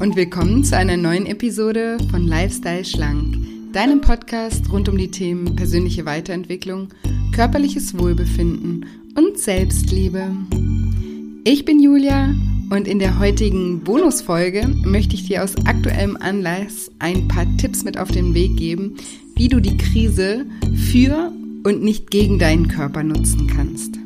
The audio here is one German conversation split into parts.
und willkommen zu einer neuen Episode von Lifestyle Schlank, deinem Podcast rund um die Themen persönliche Weiterentwicklung, körperliches Wohlbefinden und Selbstliebe. Ich bin Julia und in der heutigen Bonusfolge möchte ich dir aus aktuellem Anlass ein paar Tipps mit auf den Weg geben, wie du die Krise für und nicht gegen deinen Körper nutzen kannst.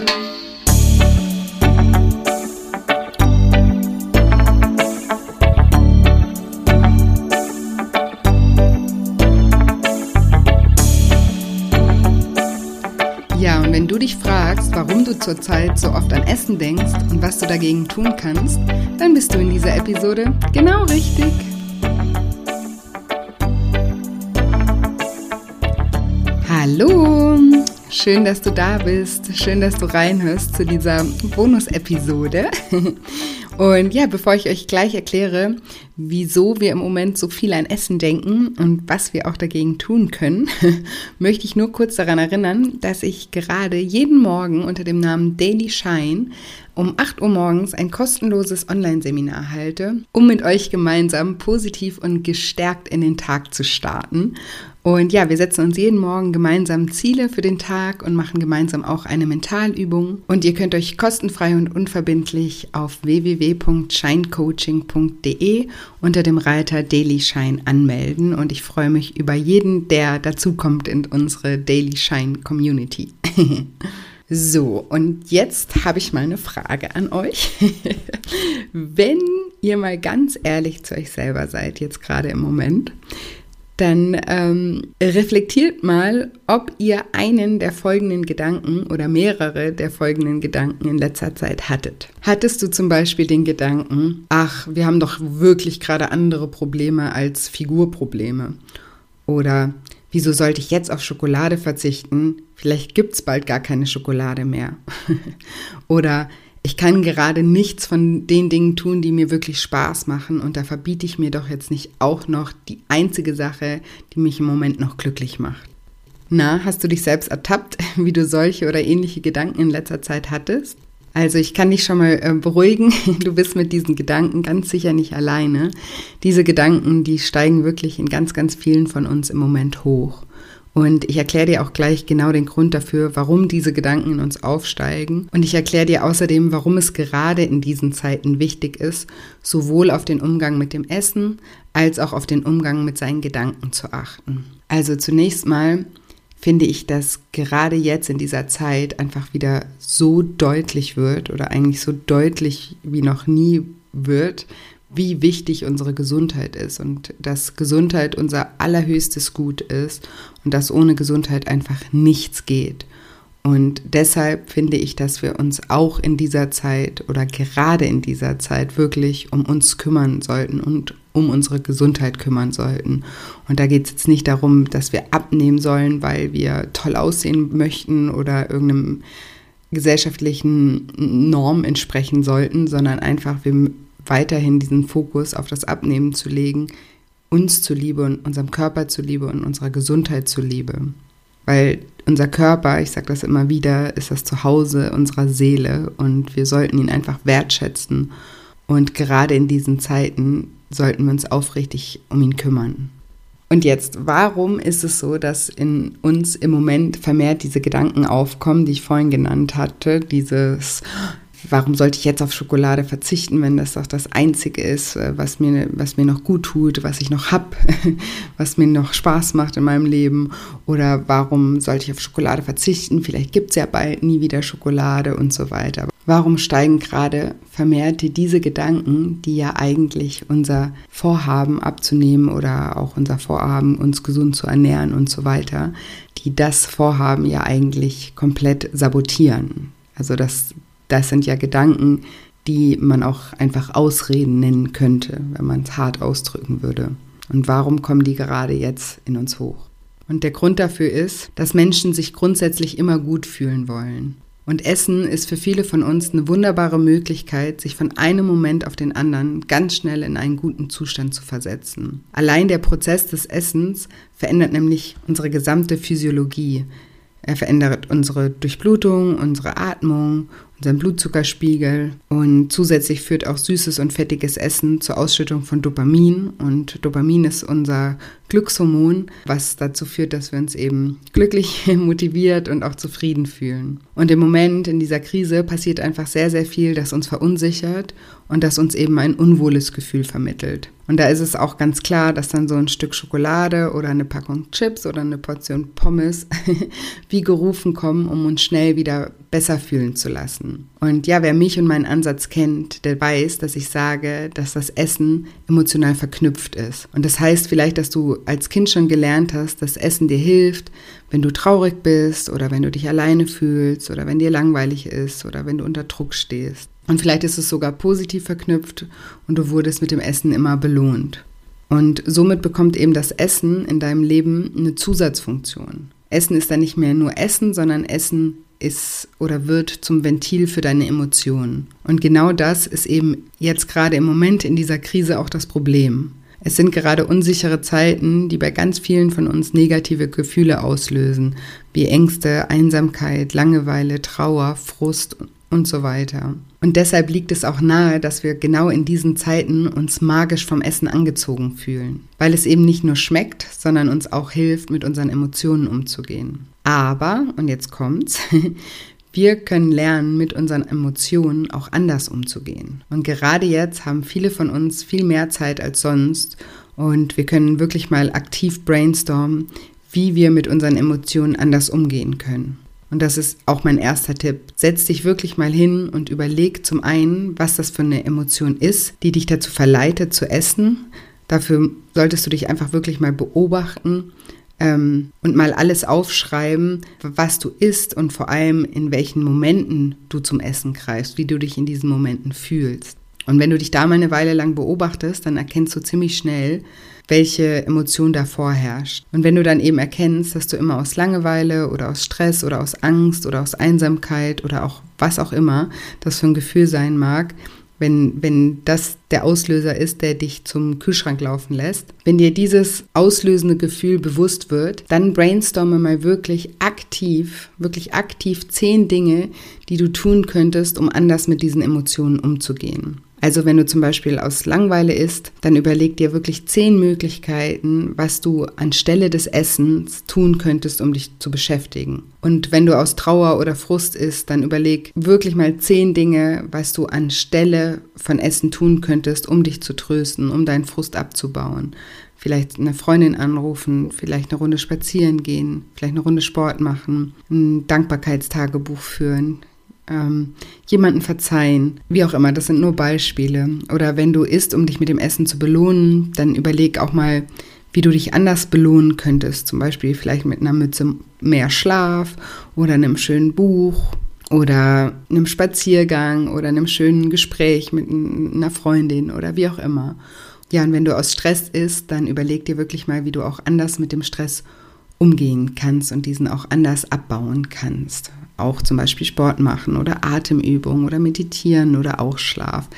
Du zurzeit so oft an Essen denkst und was du dagegen tun kannst, dann bist du in dieser Episode genau richtig. Hallo, schön, dass du da bist, schön, dass du reinhörst zu dieser Bonus-Episode. Und ja, bevor ich euch gleich erkläre, wieso wir im Moment so viel an Essen denken und was wir auch dagegen tun können, möchte ich nur kurz daran erinnern, dass ich gerade jeden Morgen unter dem Namen Daily Shine um 8 Uhr morgens ein kostenloses Online-Seminar halte, um mit euch gemeinsam positiv und gestärkt in den Tag zu starten. Und ja, wir setzen uns jeden Morgen gemeinsam Ziele für den Tag und machen gemeinsam auch eine Mentalübung. Und ihr könnt euch kostenfrei und unverbindlich auf www.shinecoaching.de unter dem Reiter Daily Shine anmelden. Und ich freue mich über jeden, der dazukommt in unsere Daily Shine Community. So, und jetzt habe ich mal eine Frage an euch. Wenn ihr mal ganz ehrlich zu euch selber seid, jetzt gerade im Moment, dann ähm, reflektiert mal, ob ihr einen der folgenden Gedanken oder mehrere der folgenden Gedanken in letzter Zeit hattet. Hattest du zum Beispiel den Gedanken, ach, wir haben doch wirklich gerade andere Probleme als Figurprobleme? Oder wieso sollte ich jetzt auf Schokolade verzichten? Vielleicht gibt es bald gar keine Schokolade mehr. Oder ich kann gerade nichts von den Dingen tun, die mir wirklich Spaß machen und da verbiete ich mir doch jetzt nicht auch noch die einzige Sache, die mich im Moment noch glücklich macht. Na, hast du dich selbst ertappt, wie du solche oder ähnliche Gedanken in letzter Zeit hattest? Also ich kann dich schon mal äh, beruhigen, du bist mit diesen Gedanken ganz sicher nicht alleine. Diese Gedanken, die steigen wirklich in ganz, ganz vielen von uns im Moment hoch. Und ich erkläre dir auch gleich genau den Grund dafür, warum diese Gedanken in uns aufsteigen. Und ich erkläre dir außerdem, warum es gerade in diesen Zeiten wichtig ist, sowohl auf den Umgang mit dem Essen als auch auf den Umgang mit seinen Gedanken zu achten. Also zunächst mal finde ich, dass gerade jetzt in dieser Zeit einfach wieder so deutlich wird oder eigentlich so deutlich wie noch nie wird, wie wichtig unsere Gesundheit ist und dass Gesundheit unser allerhöchstes Gut ist und dass ohne Gesundheit einfach nichts geht. Und deshalb finde ich, dass wir uns auch in dieser Zeit oder gerade in dieser Zeit wirklich um uns kümmern sollten und um unsere Gesundheit kümmern sollten. Und da geht es jetzt nicht darum, dass wir abnehmen sollen, weil wir toll aussehen möchten oder irgendeinem gesellschaftlichen Norm entsprechen sollten, sondern einfach wir weiterhin diesen Fokus auf das Abnehmen zu legen, uns zuliebe und unserem Körper zuliebe und unserer Gesundheit zuliebe. Weil unser Körper, ich sage das immer wieder, ist das Zuhause unserer Seele und wir sollten ihn einfach wertschätzen. Und gerade in diesen Zeiten sollten wir uns aufrichtig um ihn kümmern. Und jetzt, warum ist es so, dass in uns im Moment vermehrt diese Gedanken aufkommen, die ich vorhin genannt hatte? Dieses, warum sollte ich jetzt auf Schokolade verzichten, wenn das doch das Einzige ist, äh, was mir, was mir noch gut tut, was ich noch habe, was mir noch Spaß macht in meinem Leben? Oder warum sollte ich auf Schokolade verzichten? Vielleicht gibt es ja bald nie wieder Schokolade und so weiter. Warum steigen gerade vermehrt diese Gedanken, die ja eigentlich unser Vorhaben abzunehmen oder auch unser Vorhaben, uns gesund zu ernähren und so weiter, die das Vorhaben ja eigentlich komplett sabotieren? Also das das sind ja Gedanken, die man auch einfach Ausreden nennen könnte, wenn man es hart ausdrücken würde. Und warum kommen die gerade jetzt in uns hoch? Und der Grund dafür ist, dass Menschen sich grundsätzlich immer gut fühlen wollen. Und Essen ist für viele von uns eine wunderbare Möglichkeit, sich von einem Moment auf den anderen ganz schnell in einen guten Zustand zu versetzen. Allein der Prozess des Essens verändert nämlich unsere gesamte Physiologie. Er verändert unsere Durchblutung, unsere Atmung unseren Blutzuckerspiegel und zusätzlich führt auch süßes und fettiges Essen zur Ausschüttung von Dopamin und Dopamin ist unser Glückshormon, was dazu führt, dass wir uns eben glücklich, motiviert und auch zufrieden fühlen. Und im Moment in dieser Krise passiert einfach sehr, sehr viel, das uns verunsichert und das uns eben ein unwohles Gefühl vermittelt. Und da ist es auch ganz klar, dass dann so ein Stück Schokolade oder eine Packung Chips oder eine Portion Pommes wie gerufen kommen, um uns schnell wieder besser fühlen zu lassen. Und ja, wer mich und meinen Ansatz kennt, der weiß, dass ich sage, dass das Essen emotional verknüpft ist. Und das heißt vielleicht, dass du als Kind schon gelernt hast, dass Essen dir hilft, wenn du traurig bist oder wenn du dich alleine fühlst oder wenn dir langweilig ist oder wenn du unter Druck stehst. Und vielleicht ist es sogar positiv verknüpft und du wurdest mit dem Essen immer belohnt. Und somit bekommt eben das Essen in deinem Leben eine Zusatzfunktion. Essen ist dann nicht mehr nur Essen, sondern Essen ist oder wird zum Ventil für deine Emotionen. Und genau das ist eben jetzt gerade im Moment in dieser Krise auch das Problem. Es sind gerade unsichere Zeiten, die bei ganz vielen von uns negative Gefühle auslösen, wie Ängste, Einsamkeit, Langeweile, Trauer, Frust und so weiter. Und deshalb liegt es auch nahe, dass wir genau in diesen Zeiten uns magisch vom Essen angezogen fühlen, weil es eben nicht nur schmeckt, sondern uns auch hilft, mit unseren Emotionen umzugehen. Aber, und jetzt kommt's, wir können lernen, mit unseren Emotionen auch anders umzugehen. Und gerade jetzt haben viele von uns viel mehr Zeit als sonst und wir können wirklich mal aktiv brainstormen, wie wir mit unseren Emotionen anders umgehen können. Und das ist auch mein erster Tipp. Setz dich wirklich mal hin und überleg zum einen, was das für eine Emotion ist, die dich dazu verleitet zu essen. Dafür solltest du dich einfach wirklich mal beobachten ähm, und mal alles aufschreiben, was du isst und vor allem in welchen Momenten du zum Essen greifst, wie du dich in diesen Momenten fühlst. Und wenn du dich da mal eine Weile lang beobachtest, dann erkennst du ziemlich schnell, welche Emotion da vorherrscht. Und wenn du dann eben erkennst, dass du immer aus Langeweile oder aus Stress oder aus Angst oder aus Einsamkeit oder auch was auch immer das für ein Gefühl sein mag, wenn, wenn das der Auslöser ist, der dich zum Kühlschrank laufen lässt. Wenn dir dieses auslösende Gefühl bewusst wird, dann brainstorme mal wirklich aktiv, wirklich aktiv zehn Dinge, die du tun könntest, um anders mit diesen Emotionen umzugehen. Also wenn du zum Beispiel aus Langweile isst, dann überleg dir wirklich zehn Möglichkeiten, was du anstelle des Essens tun könntest, um dich zu beschäftigen. Und wenn du aus Trauer oder Frust isst, dann überleg wirklich mal zehn Dinge, was du anstelle von Essen tun könntest, um dich zu trösten, um deinen Frust abzubauen vielleicht eine Freundin anrufen, vielleicht eine Runde spazieren gehen, vielleicht eine Runde Sport machen, ein Dankbarkeitstagebuch führen, ähm, jemanden verzeihen, wie auch immer, das sind nur Beispiele. Oder wenn du isst, um dich mit dem Essen zu belohnen, dann überleg auch mal, wie du dich anders belohnen könntest. Zum Beispiel vielleicht mit einer Mütze mehr Schlaf oder einem schönen Buch oder einem Spaziergang oder einem schönen Gespräch mit einer Freundin oder wie auch immer. Ja, und wenn du aus Stress isst, dann überleg dir wirklich mal, wie du auch anders mit dem Stress umgehen kannst und diesen auch anders abbauen kannst auch zum Beispiel Sport machen oder Atemübungen oder meditieren oder auch Schlaf.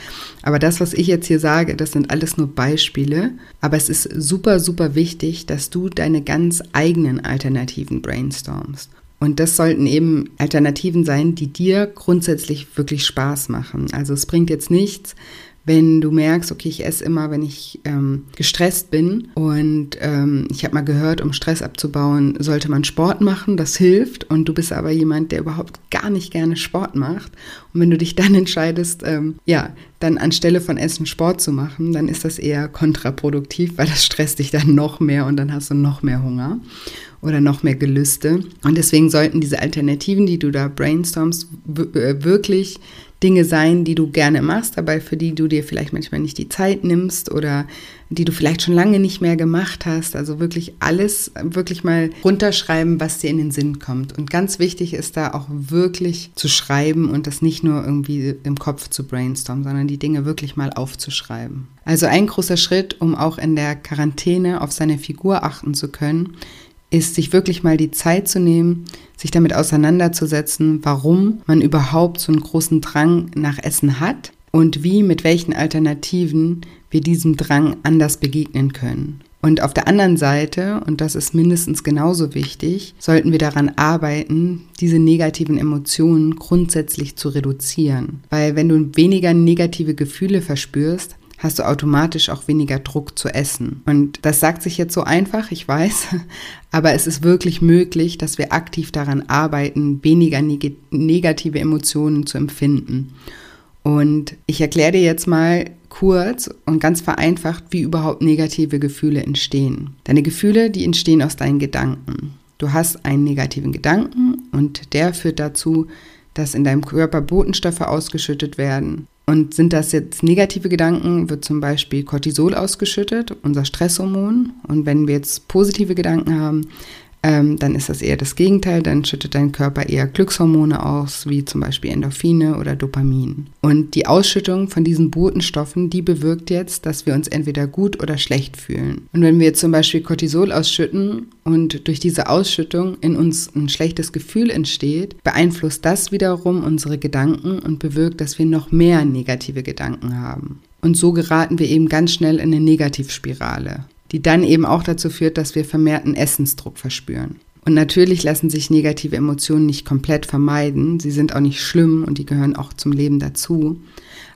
Aber das, was ich jetzt hier sage, das sind alles nur Beispiele. Aber es ist super, super wichtig, dass du deine ganz eigenen Alternativen brainstormst. Und das sollten eben Alternativen sein, die dir grundsätzlich wirklich Spaß machen. Also es bringt jetzt nichts, wenn du merkst, okay, ich esse immer, wenn ich ähm, gestresst bin. Und ähm, ich habe mal gehört, um Stress abzubauen, sollte man Sport machen, das hilft. Und du bist aber jemand, der überhaupt gar nicht gerne Sport macht. Und wenn du dich dann entscheidest, ähm, ja, dann anstelle von Essen Sport zu machen, dann ist das eher kontraproduktiv, weil das stresst dich dann noch mehr und dann hast du noch mehr Hunger oder noch mehr Gelüste. Und deswegen sollten diese Alternativen, die du da brainstormst, äh, wirklich Dinge sein, die du gerne machst, aber für die du dir vielleicht manchmal nicht die Zeit nimmst oder die du vielleicht schon lange nicht mehr gemacht hast. Also wirklich alles, wirklich mal runterschreiben, was dir in den Sinn kommt. Und ganz wichtig ist da auch wirklich zu schreiben und das nicht nur irgendwie im Kopf zu brainstormen, sondern die Dinge wirklich mal aufzuschreiben. Also ein großer Schritt, um auch in der Quarantäne auf seine Figur achten zu können, ist, sich wirklich mal die Zeit zu nehmen, sich damit auseinanderzusetzen, warum man überhaupt so einen großen Drang nach Essen hat und wie, mit welchen Alternativen wir diesem Drang anders begegnen können. Und auf der anderen Seite, und das ist mindestens genauso wichtig, sollten wir daran arbeiten, diese negativen Emotionen grundsätzlich zu reduzieren. Weil wenn du weniger negative Gefühle verspürst, hast du automatisch auch weniger Druck zu essen. Und das sagt sich jetzt so einfach, ich weiß, aber es ist wirklich möglich, dass wir aktiv daran arbeiten, weniger neg negative Emotionen zu empfinden. Und ich erkläre dir jetzt mal kurz und ganz vereinfacht, wie überhaupt negative Gefühle entstehen. Deine Gefühle, die entstehen aus deinen Gedanken. Du hast einen negativen Gedanken und der führt dazu, dass in deinem Körper Botenstoffe ausgeschüttet werden. Und sind das jetzt negative Gedanken, wird zum Beispiel Cortisol ausgeschüttet, unser Stresshormon. Und wenn wir jetzt positive Gedanken haben, ähm, dann ist das eher das Gegenteil. Dann schüttet dein Körper eher Glückshormone aus, wie zum Beispiel Endorphine oder Dopamin. Und die Ausschüttung von diesen Botenstoffen, die bewirkt jetzt, dass wir uns entweder gut oder schlecht fühlen. Und wenn wir zum Beispiel Cortisol ausschütten und durch diese Ausschüttung in uns ein schlechtes Gefühl entsteht, beeinflusst das wiederum unsere Gedanken und bewirkt, dass wir noch mehr negative Gedanken haben. Und so geraten wir eben ganz schnell in eine Negativspirale die dann eben auch dazu führt, dass wir vermehrten Essensdruck verspüren. Und natürlich lassen sich negative Emotionen nicht komplett vermeiden. Sie sind auch nicht schlimm und die gehören auch zum Leben dazu.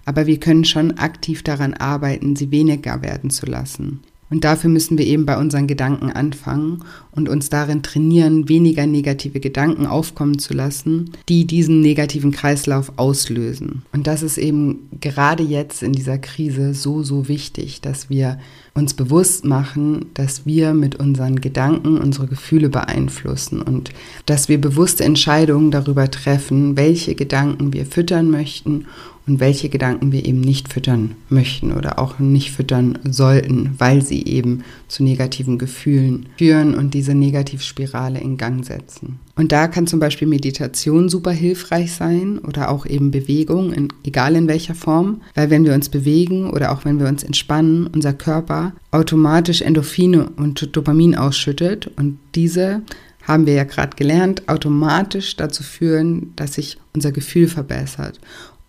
Aber wir können schon aktiv daran arbeiten, sie weniger werden zu lassen. Und dafür müssen wir eben bei unseren Gedanken anfangen und uns darin trainieren, weniger negative Gedanken aufkommen zu lassen, die diesen negativen Kreislauf auslösen. Und das ist eben gerade jetzt in dieser Krise so, so wichtig, dass wir uns bewusst machen, dass wir mit unseren Gedanken unsere Gefühle beeinflussen und dass wir bewusste Entscheidungen darüber treffen, welche Gedanken wir füttern möchten und welche Gedanken wir eben nicht füttern möchten oder auch nicht füttern sollten, weil sie eben zu negativen Gefühlen führen und diese Negativspirale in Gang setzen. Und da kann zum Beispiel Meditation super hilfreich sein oder auch eben Bewegung, in, egal in welcher Form, weil wenn wir uns bewegen oder auch wenn wir uns entspannen, unser Körper automatisch Endorphine und Dopamin ausschüttet und diese haben wir ja gerade gelernt, automatisch dazu führen, dass sich unser Gefühl verbessert.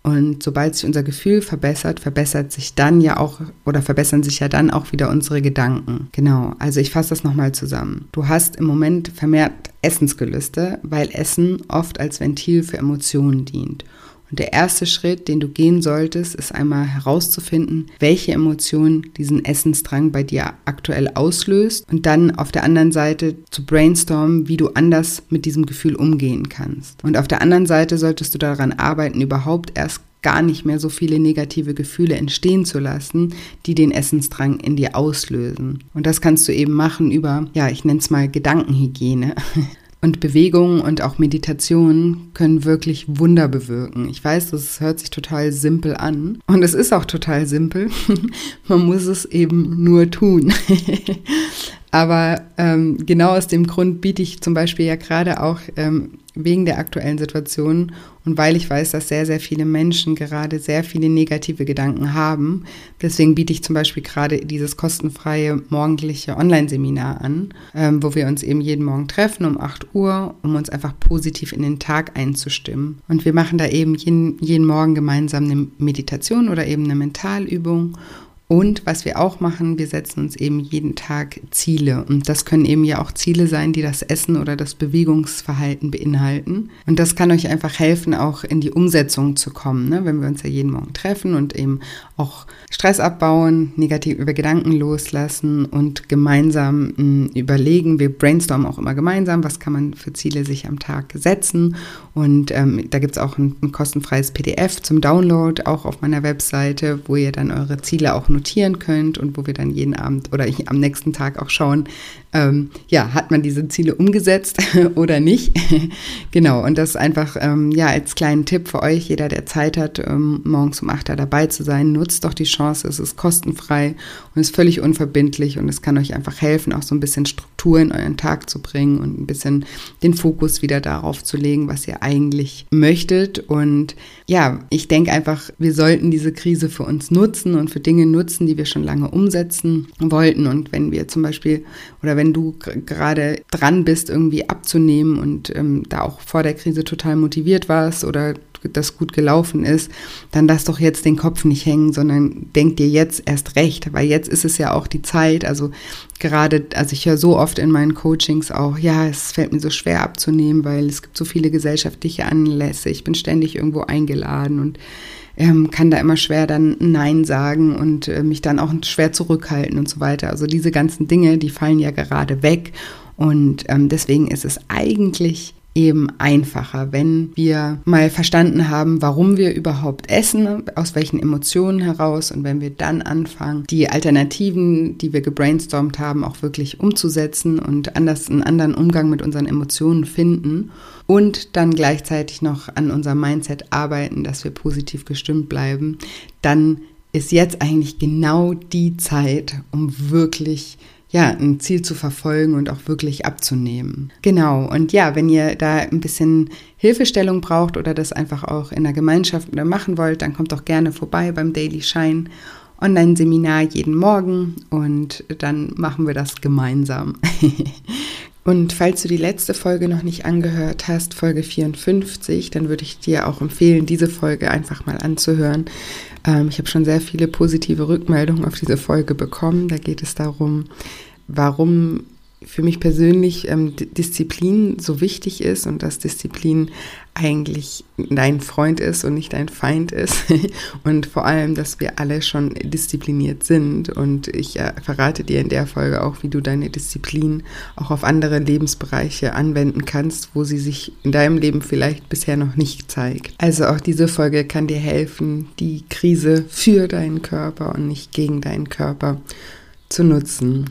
Und sobald sich unser Gefühl verbessert, verbessert sich dann ja auch oder verbessern sich ja dann auch wieder unsere Gedanken. Genau, also ich fasse das nochmal zusammen. Du hast im Moment vermehrt Essensgelüste, weil Essen oft als Ventil für Emotionen dient. Und der erste Schritt, den du gehen solltest, ist einmal herauszufinden, welche Emotion diesen Essensdrang bei dir aktuell auslöst und dann auf der anderen Seite zu brainstormen, wie du anders mit diesem Gefühl umgehen kannst. Und auf der anderen Seite solltest du daran arbeiten, überhaupt erst gar nicht mehr so viele negative Gefühle entstehen zu lassen, die den Essensdrang in dir auslösen. Und das kannst du eben machen über, ja, ich nenne es mal Gedankenhygiene. Und Bewegung und auch Meditation können wirklich Wunder bewirken. Ich weiß, das hört sich total simpel an. Und es ist auch total simpel. Man muss es eben nur tun. Aber ähm, genau aus dem Grund biete ich zum Beispiel ja gerade auch ähm, wegen der aktuellen Situation und weil ich weiß, dass sehr, sehr viele Menschen gerade sehr viele negative Gedanken haben. Deswegen biete ich zum Beispiel gerade dieses kostenfreie morgendliche Online-Seminar an, ähm, wo wir uns eben jeden Morgen treffen um 8 Uhr, um uns einfach positiv in den Tag einzustimmen. Und wir machen da eben jeden, jeden Morgen gemeinsam eine Meditation oder eben eine Mentalübung und was wir auch machen, wir setzen uns eben jeden Tag Ziele. Und das können eben ja auch Ziele sein, die das Essen oder das Bewegungsverhalten beinhalten. Und das kann euch einfach helfen, auch in die Umsetzung zu kommen, ne? wenn wir uns ja jeden Morgen treffen und eben auch Stress abbauen, negativ über Gedanken loslassen und gemeinsam hm, überlegen. Wir brainstormen auch immer gemeinsam, was kann man für Ziele sich am Tag setzen. Und ähm, da gibt es auch ein, ein kostenfreies PDF zum Download, auch auf meiner Webseite, wo ihr dann eure Ziele auch notieren könnt und wo wir dann jeden Abend oder am nächsten Tag auch schauen, ähm, ja, hat man diese Ziele umgesetzt oder nicht? genau, und das einfach, ähm, ja, als kleinen Tipp für euch, jeder, der Zeit hat, ähm, morgens um 8 Uhr dabei zu sein, nutzt doch die Chance, es ist kostenfrei und ist völlig unverbindlich und es kann euch einfach helfen, auch so ein bisschen Struktur in euren Tag zu bringen und ein bisschen den Fokus wieder darauf zu legen, was ihr eigentlich möchtet. Und ja, ich denke einfach, wir sollten diese Krise für uns nutzen und für Dinge nutzen, die wir schon lange umsetzen wollten. Und wenn wir zum Beispiel oder wenn du gerade dran bist, irgendwie abzunehmen und ähm, da auch vor der Krise total motiviert warst oder das gut gelaufen ist, dann lass doch jetzt den Kopf nicht hängen, sondern denk dir jetzt erst recht, weil jetzt ist es ja auch die Zeit. Also gerade, also ich höre so oft in meinen Coachings auch, ja, es fällt mir so schwer abzunehmen, weil es gibt so viele gesellschaftliche Anlässe. Ich bin ständig irgendwo eingeladen und ähm, kann da immer schwer dann Nein sagen und äh, mich dann auch schwer zurückhalten und so weiter. Also diese ganzen Dinge, die fallen ja gerade weg. Und ähm, deswegen ist es eigentlich eben einfacher, wenn wir mal verstanden haben, warum wir überhaupt essen, aus welchen Emotionen heraus und wenn wir dann anfangen, die Alternativen, die wir gebrainstormt haben, auch wirklich umzusetzen und anders einen anderen Umgang mit unseren Emotionen finden und dann gleichzeitig noch an unserem Mindset arbeiten, dass wir positiv gestimmt bleiben, dann ist jetzt eigentlich genau die Zeit, um wirklich ja, ein Ziel zu verfolgen und auch wirklich abzunehmen. Genau. Und ja, wenn ihr da ein bisschen Hilfestellung braucht oder das einfach auch in der Gemeinschaft machen wollt, dann kommt doch gerne vorbei beim Daily Shine Online-Seminar jeden Morgen und dann machen wir das gemeinsam. und falls du die letzte Folge noch nicht angehört hast, Folge 54, dann würde ich dir auch empfehlen, diese Folge einfach mal anzuhören. Ähm, ich habe schon sehr viele positive Rückmeldungen auf diese Folge bekommen. Da geht es darum, warum für mich persönlich ähm, Disziplin so wichtig ist und dass Disziplin eigentlich dein Freund ist und nicht dein Feind ist und vor allem, dass wir alle schon diszipliniert sind und ich äh, verrate dir in der Folge auch, wie du deine Disziplin auch auf andere Lebensbereiche anwenden kannst, wo sie sich in deinem Leben vielleicht bisher noch nicht zeigt. Also auch diese Folge kann dir helfen, die Krise für deinen Körper und nicht gegen deinen Körper zu nutzen.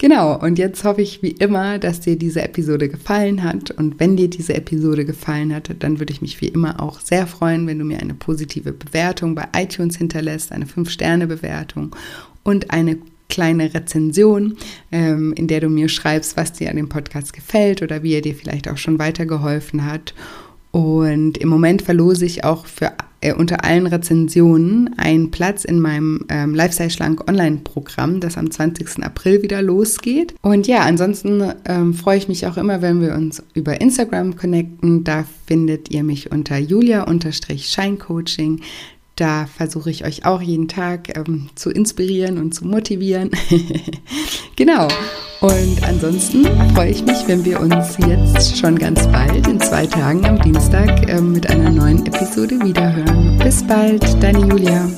Genau, und jetzt hoffe ich wie immer, dass dir diese Episode gefallen hat. Und wenn dir diese Episode gefallen hat, dann würde ich mich wie immer auch sehr freuen, wenn du mir eine positive Bewertung bei iTunes hinterlässt, eine 5-Sterne-Bewertung und eine kleine Rezension, ähm, in der du mir schreibst, was dir an dem Podcast gefällt oder wie er dir vielleicht auch schon weitergeholfen hat. Und im Moment verlose ich auch für äh, unter allen Rezensionen einen Platz in meinem ähm, Lifestyle Schlank Online-Programm, das am 20. April wieder losgeht. Und ja, ansonsten ähm, freue ich mich auch immer, wenn wir uns über Instagram connecten. Da findet ihr mich unter julia-scheincoaching. Da versuche ich euch auch jeden Tag ähm, zu inspirieren und zu motivieren. genau. Und ansonsten freue ich mich, wenn wir uns jetzt schon ganz bald in zwei Tagen am Dienstag äh, mit einer neuen Episode wiederhören. Bis bald, deine Julia.